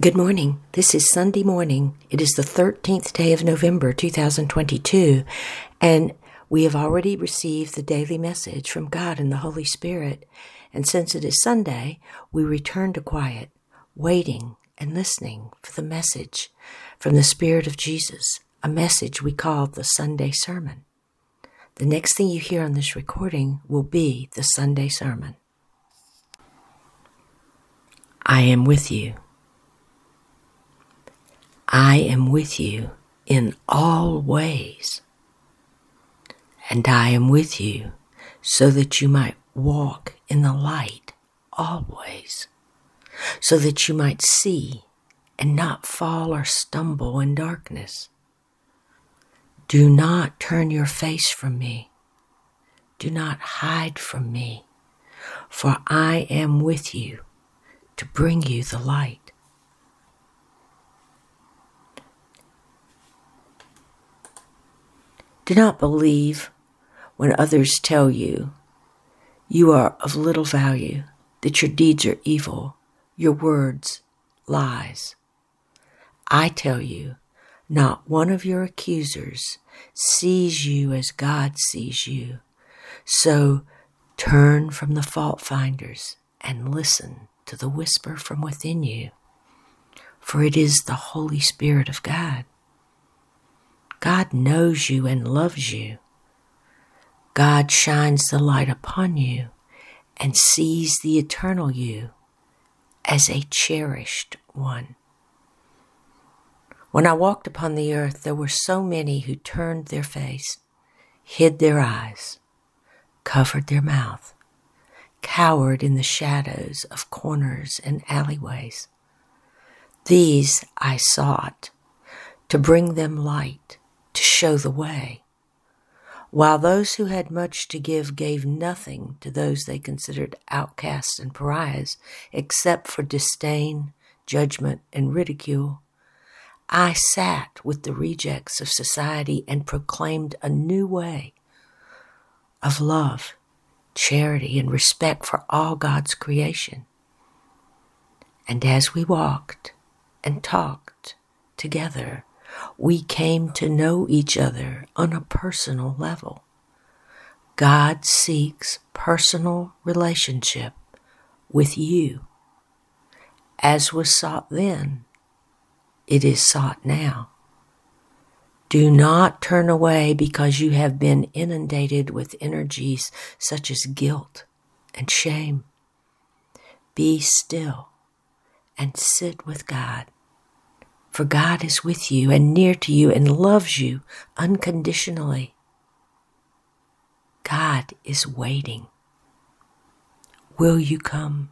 Good morning. This is Sunday morning. It is the 13th day of November 2022, and we have already received the daily message from God and the Holy Spirit. And since it is Sunday, we return to quiet, waiting and listening for the message from the Spirit of Jesus, a message we call the Sunday Sermon. The next thing you hear on this recording will be the Sunday Sermon. I am with you. I am with you in all ways. And I am with you so that you might walk in the light always, so that you might see and not fall or stumble in darkness. Do not turn your face from me. Do not hide from me, for I am with you to bring you the light. Do not believe when others tell you you are of little value, that your deeds are evil, your words lies. I tell you, not one of your accusers sees you as God sees you. So turn from the fault finders and listen to the whisper from within you, for it is the Holy Spirit of God. God knows you and loves you. God shines the light upon you and sees the eternal you as a cherished one. When I walked upon the earth, there were so many who turned their face, hid their eyes, covered their mouth, cowered in the shadows of corners and alleyways. These I sought to bring them light, to show the way. While those who had much to give gave nothing to those they considered outcasts and pariahs except for disdain, judgment, and ridicule, I sat with the rejects of society and proclaimed a new way of love, charity, and respect for all God's creation. And as we walked and talked together, we came to know each other on a personal level. God seeks personal relationship with you. As was sought then, it is sought now. Do not turn away because you have been inundated with energies such as guilt and shame. Be still and sit with God. For God is with you and near to you and loves you unconditionally. God is waiting. Will you come?